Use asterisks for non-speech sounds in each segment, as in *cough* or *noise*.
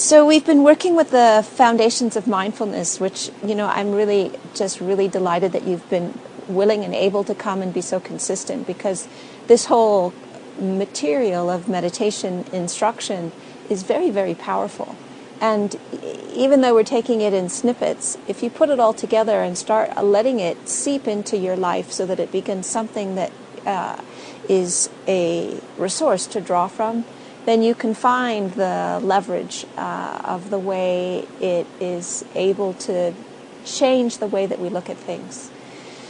So we've been working with the foundations of mindfulness, which you know I'm really just really delighted that you've been willing and able to come and be so consistent because this whole material of meditation instruction is very very powerful. And even though we're taking it in snippets, if you put it all together and start letting it seep into your life so that it becomes something that uh, is a resource to draw from, then you can find the leverage uh, of the way it is able to change the way that we look at things.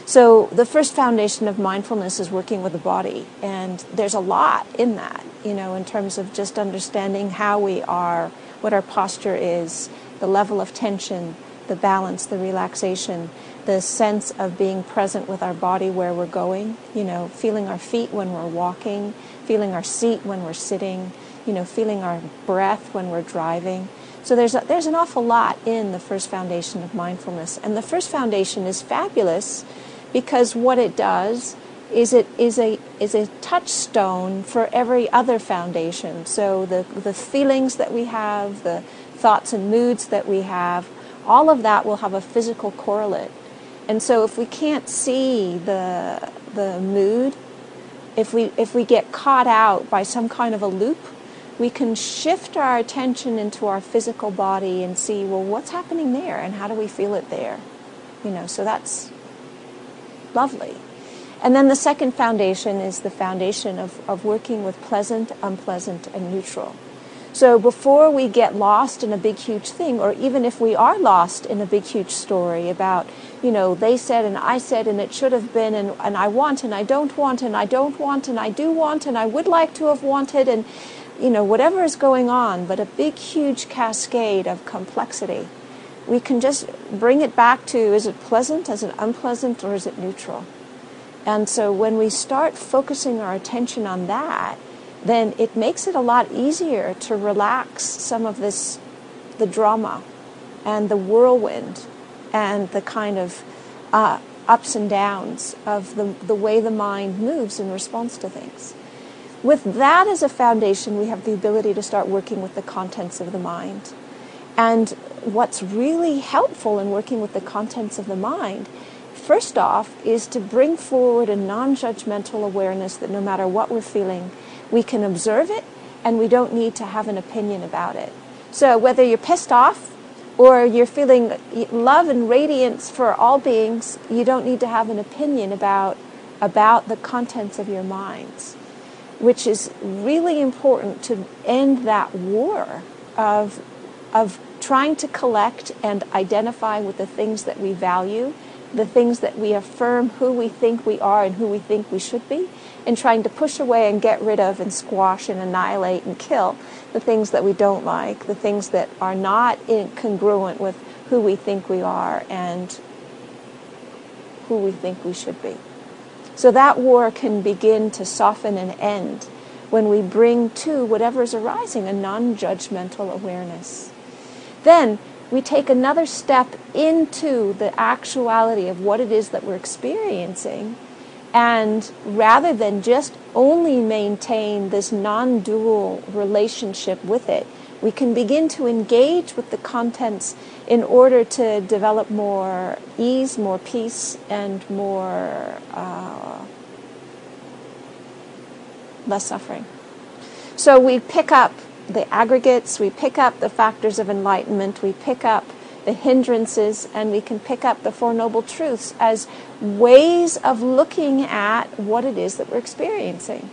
So, the first foundation of mindfulness is working with the body, and there's a lot in that, you know, in terms of just understanding how we are what our posture is, the level of tension, the balance, the relaxation, the sense of being present with our body where we're going, you know, feeling our feet when we're walking, feeling our seat when we're sitting, you know, feeling our breath when we're driving. So there's a, there's an awful lot in the first foundation of mindfulness. And the first foundation is fabulous because what it does is it is a is a touchstone for every other foundation. So the the feelings that we have, the thoughts and moods that we have, all of that will have a physical correlate. And so if we can't see the the mood, if we if we get caught out by some kind of a loop, we can shift our attention into our physical body and see, well, what's happening there and how do we feel it there? You know, so that's lovely. And then the second foundation is the foundation of, of working with pleasant, unpleasant, and neutral. So before we get lost in a big, huge thing, or even if we are lost in a big, huge story about, you know, they said and I said and it should have been and, and I want and I don't want and I don't want and I do want and I would like to have wanted and, you know, whatever is going on, but a big, huge cascade of complexity, we can just bring it back to is it pleasant, is it unpleasant, or is it neutral? And so when we start focusing our attention on that, then it makes it a lot easier to relax some of this, the drama and the whirlwind and the kind of uh, ups and downs of the, the way the mind moves in response to things. With that as a foundation, we have the ability to start working with the contents of the mind. And what's really helpful in working with the contents of the mind First off, is to bring forward a non judgmental awareness that no matter what we're feeling, we can observe it and we don't need to have an opinion about it. So, whether you're pissed off or you're feeling love and radiance for all beings, you don't need to have an opinion about, about the contents of your minds, which is really important to end that war of, of trying to collect and identify with the things that we value the things that we affirm who we think we are and who we think we should be, and trying to push away and get rid of and squash and annihilate and kill the things that we don't like, the things that are not congruent with who we think we are and who we think we should be. So that war can begin to soften and end when we bring to whatever is arising a non judgmental awareness. Then we take another step into the actuality of what it is that we're experiencing. And rather than just only maintain this non dual relationship with it, we can begin to engage with the contents in order to develop more ease, more peace, and more uh, less suffering. So we pick up the aggregates, we pick up the factors of enlightenment, we pick up the hindrances, and we can pick up the Four Noble Truths as ways of looking at what it is that we're experiencing.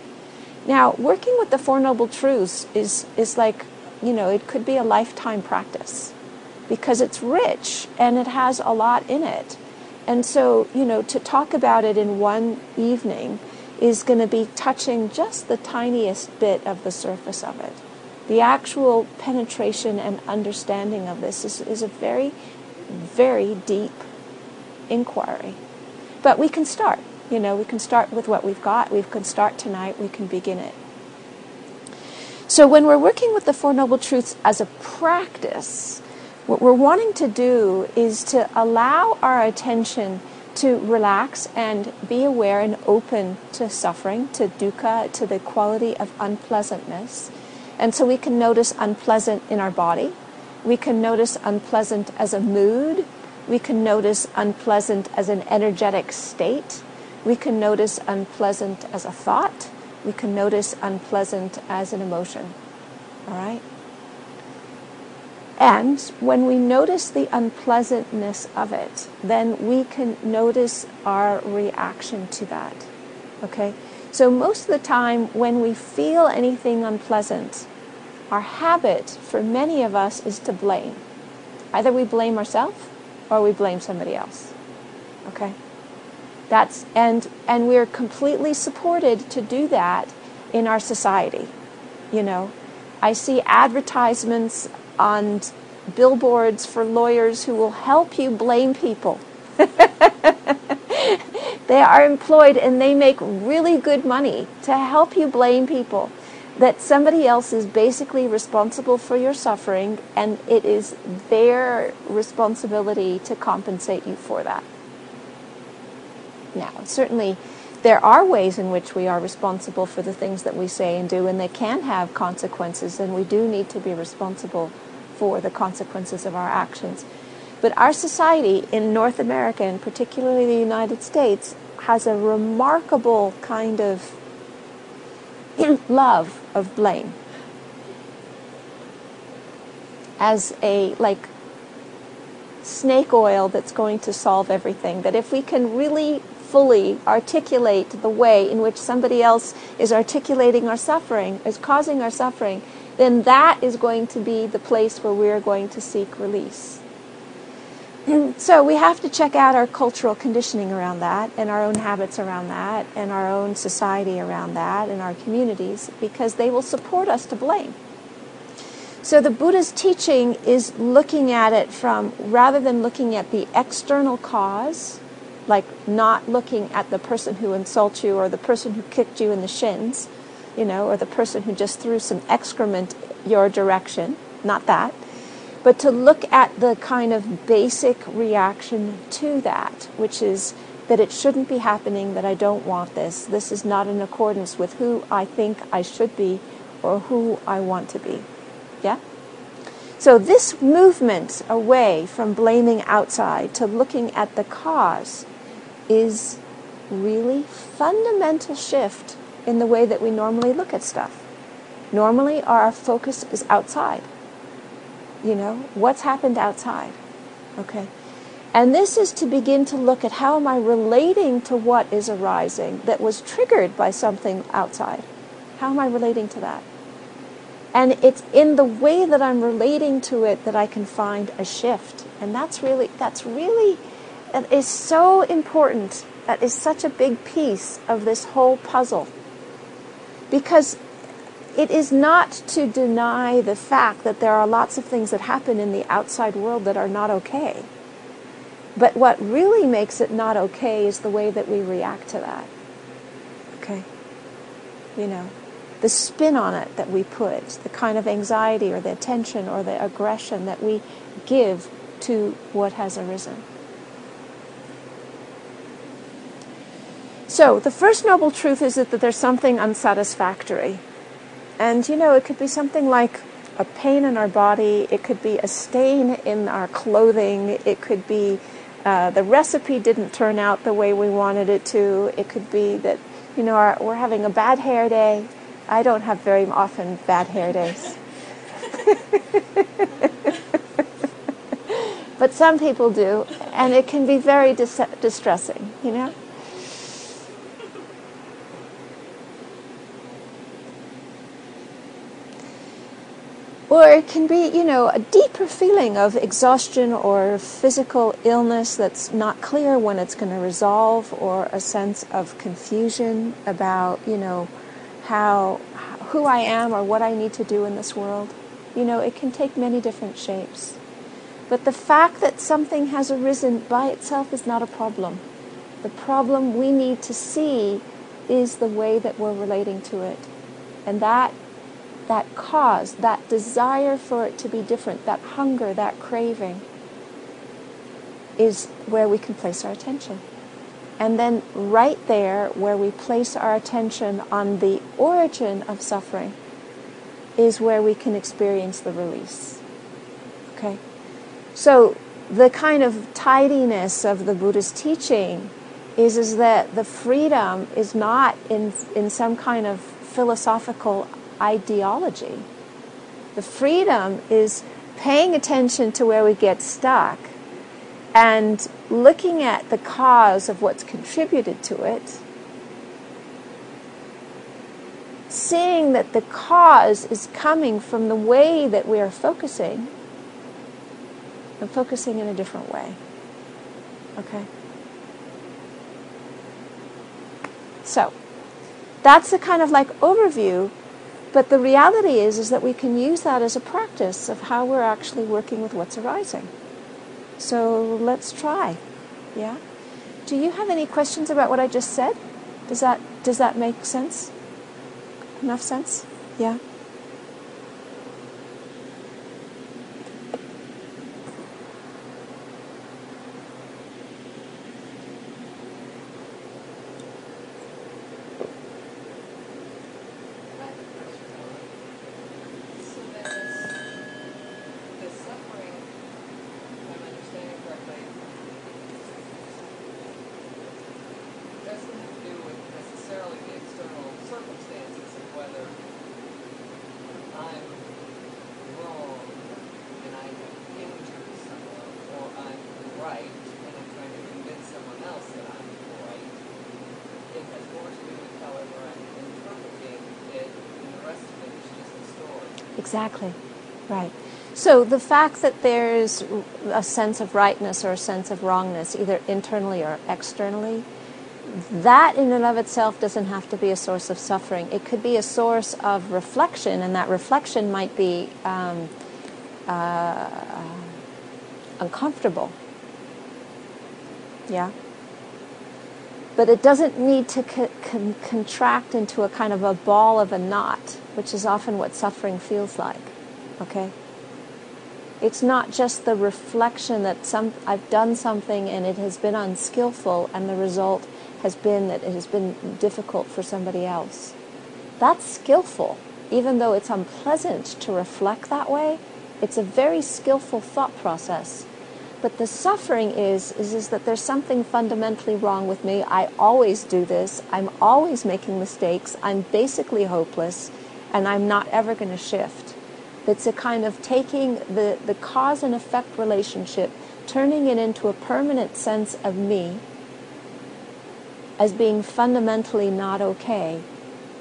Now, working with the Four Noble Truths is, is like, you know, it could be a lifetime practice because it's rich and it has a lot in it. And so, you know, to talk about it in one evening is going to be touching just the tiniest bit of the surface of it the actual penetration and understanding of this is, is a very, very deep inquiry. But we can start. You know, we can start with what we've got. We can start tonight. We can begin it. So when we're working with the Four Noble Truths as a practice, what we're wanting to do is to allow our attention to relax and be aware and open to suffering, to dukkha, to the quality of unpleasantness and so we can notice unpleasant in our body, We can notice unpleasant as a mood. We can notice unpleasant as an energetic state. We can notice unpleasant as a thought. We can notice unpleasant as an emotion. All right? And when we notice the unpleasantness of it, then we can notice our reaction to that. Okay? So, most of the time, when we feel anything unpleasant, our habit for many of us is to blame. Either we blame ourselves or we blame somebody else. Okay? That's and and we're completely supported to do that in our society. You know, I see advertisements on billboards for lawyers who will help you blame people. *laughs* they are employed and they make really good money to help you blame people. That somebody else is basically responsible for your suffering and it is their responsibility to compensate you for that. Now, certainly there are ways in which we are responsible for the things that we say and do, and they can have consequences, and we do need to be responsible for the consequences of our actions. But our society in North America, and particularly the United States, has a remarkable kind of *clears throat* love of blame as a like snake oil that's going to solve everything. That if we can really fully articulate the way in which somebody else is articulating our suffering, is causing our suffering, then that is going to be the place where we're going to seek release. So we have to check out our cultural conditioning around that and our own habits around that and our own society around that and our communities because they will support us to blame. So the Buddha's teaching is looking at it from rather than looking at the external cause, like not looking at the person who insults you or the person who kicked you in the shins, you know, or the person who just threw some excrement your direction, not that, but to look at the kind of basic reaction to that, which is that it shouldn't be happening, that I don't want this, this is not in accordance with who I think I should be or who I want to be. Yeah? So, this movement away from blaming outside to looking at the cause is really fundamental shift in the way that we normally look at stuff. Normally, our focus is outside. You know, what's happened outside? Okay. And this is to begin to look at how am I relating to what is arising that was triggered by something outside? How am I relating to that? And it's in the way that I'm relating to it that I can find a shift. And that's really, that's really that is so important. That is such a big piece of this whole puzzle. Because it is not to deny the fact that there are lots of things that happen in the outside world that are not okay. But what really makes it not okay is the way that we react to that. Okay? You know, the spin on it that we put, the kind of anxiety or the attention or the aggression that we give to what has arisen. So, the first noble truth is that, that there's something unsatisfactory. And, you know, it could be something like a pain in our body, it could be a stain in our clothing, it could be uh, the recipe didn't turn out the way we wanted it to, it could be that, you know, our, we're having a bad hair day. I don't have very often bad hair days. *laughs* but some people do, and it can be very dis- distressing, you know? Or it can be, you know, a deeper feeling of exhaustion or physical illness that's not clear when it's going to resolve, or a sense of confusion about, you know, how who I am or what I need to do in this world. You know, it can take many different shapes. But the fact that something has arisen by itself is not a problem. The problem we need to see is the way that we're relating to it. And that that cause, that desire for it to be different, that hunger, that craving, is where we can place our attention. And then, right there, where we place our attention on the origin of suffering, is where we can experience the release. Okay? So the kind of tidiness of the Buddha's teaching is, is that the freedom is not in, in some kind of philosophical ideology. The freedom is paying attention to where we get stuck and looking at the cause of what's contributed to it, seeing that the cause is coming from the way that we are focusing and focusing in a different way. Okay? So, that's the kind of like overview, but the reality is is that we can use that as a practice of how we're actually working with what's arising. So, let's try. Yeah? Do you have any questions about what I just said? Does that does that make sense? Enough sense? Yeah. Exactly. Right. So the fact that there's a sense of rightness or a sense of wrongness, either internally or externally, that in and of itself doesn't have to be a source of suffering. It could be a source of reflection, and that reflection might be um, uh, uncomfortable. Yeah? But it doesn't need to co- con- contract into a kind of a ball of a knot which is often what suffering feels like. Okay? It's not just the reflection that some I've done something and it has been unskillful and the result has been that it has been difficult for somebody else. That's skillful. Even though it's unpleasant to reflect that way, it's a very skillful thought process. But the suffering is, is, is that there's something fundamentally wrong with me. I always do this. I'm always making mistakes. I'm basically hopeless and I'm not ever going to shift. It's a kind of taking the, the cause and effect relationship, turning it into a permanent sense of me as being fundamentally not okay,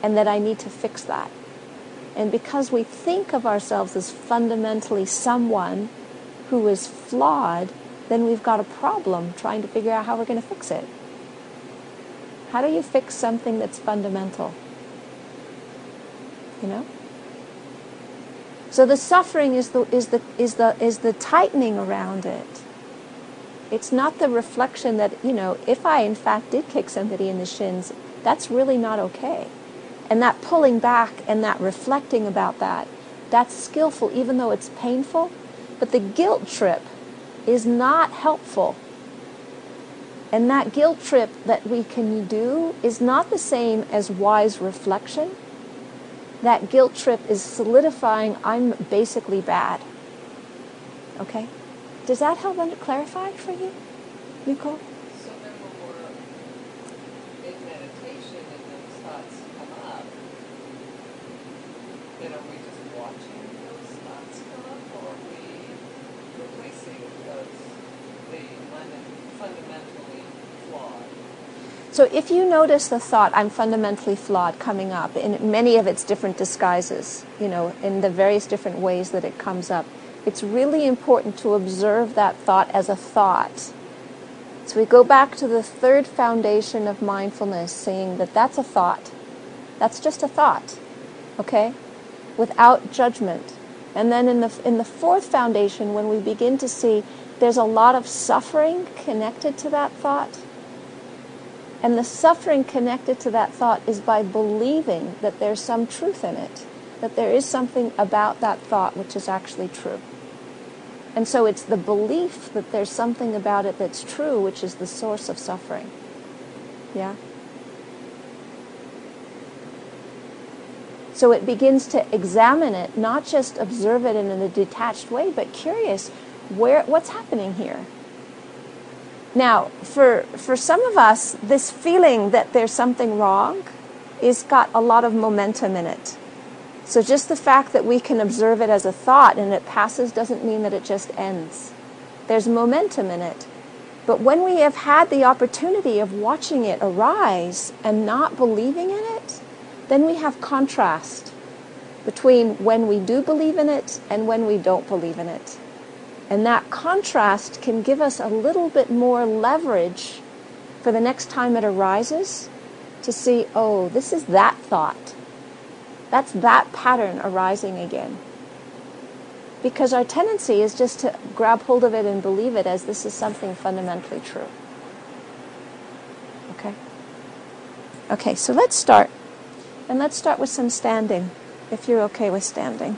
and that I need to fix that. And because we think of ourselves as fundamentally someone who is flawed, then we've got a problem trying to figure out how we're going to fix it. How do you fix something that's fundamental? You know? So the suffering is the is the is the is the tightening around it. It's not the reflection that you know if i in fact did kick somebody in the shins that's really not okay. And that pulling back and that reflecting about that that's skillful even though it's painful but the guilt trip is not helpful. And that guilt trip that we can do is not the same as wise reflection that guilt trip is solidifying I'm basically bad. Okay? Does that help clarify for you, Nicole? So then when we're in meditation and those thoughts come up, then are we just watching those thoughts come up or are we replacing those, the fundamentally flawed so if you notice the thought, I'm fundamentally flawed, coming up in many of its different disguises, you know, in the various different ways that it comes up, it's really important to observe that thought as a thought. So we go back to the third foundation of mindfulness, saying that that's a thought. That's just a thought, okay? Without judgment. And then in the, in the fourth foundation, when we begin to see there's a lot of suffering connected to that thought, and the suffering connected to that thought is by believing that there's some truth in it, that there is something about that thought which is actually true. And so it's the belief that there's something about it that's true which is the source of suffering. Yeah? So it begins to examine it, not just observe it in a detached way, but curious, where what's happening here? Now, for for some of us, this feeling that there's something wrong is got a lot of momentum in it. So just the fact that we can observe it as a thought and it passes doesn't mean that it just ends. There's momentum in it. But when we have had the opportunity of watching it arise and not believing in it, then we have contrast between when we do believe in it and when we don't believe in it. And that contrast can give us a little bit more leverage for the next time it arises to see, oh, this is that thought. That's that pattern arising again. Because our tendency is just to grab hold of it and believe it as this is something fundamentally true. Okay? Okay, so let's start. And let's start with some standing, if you're okay with standing.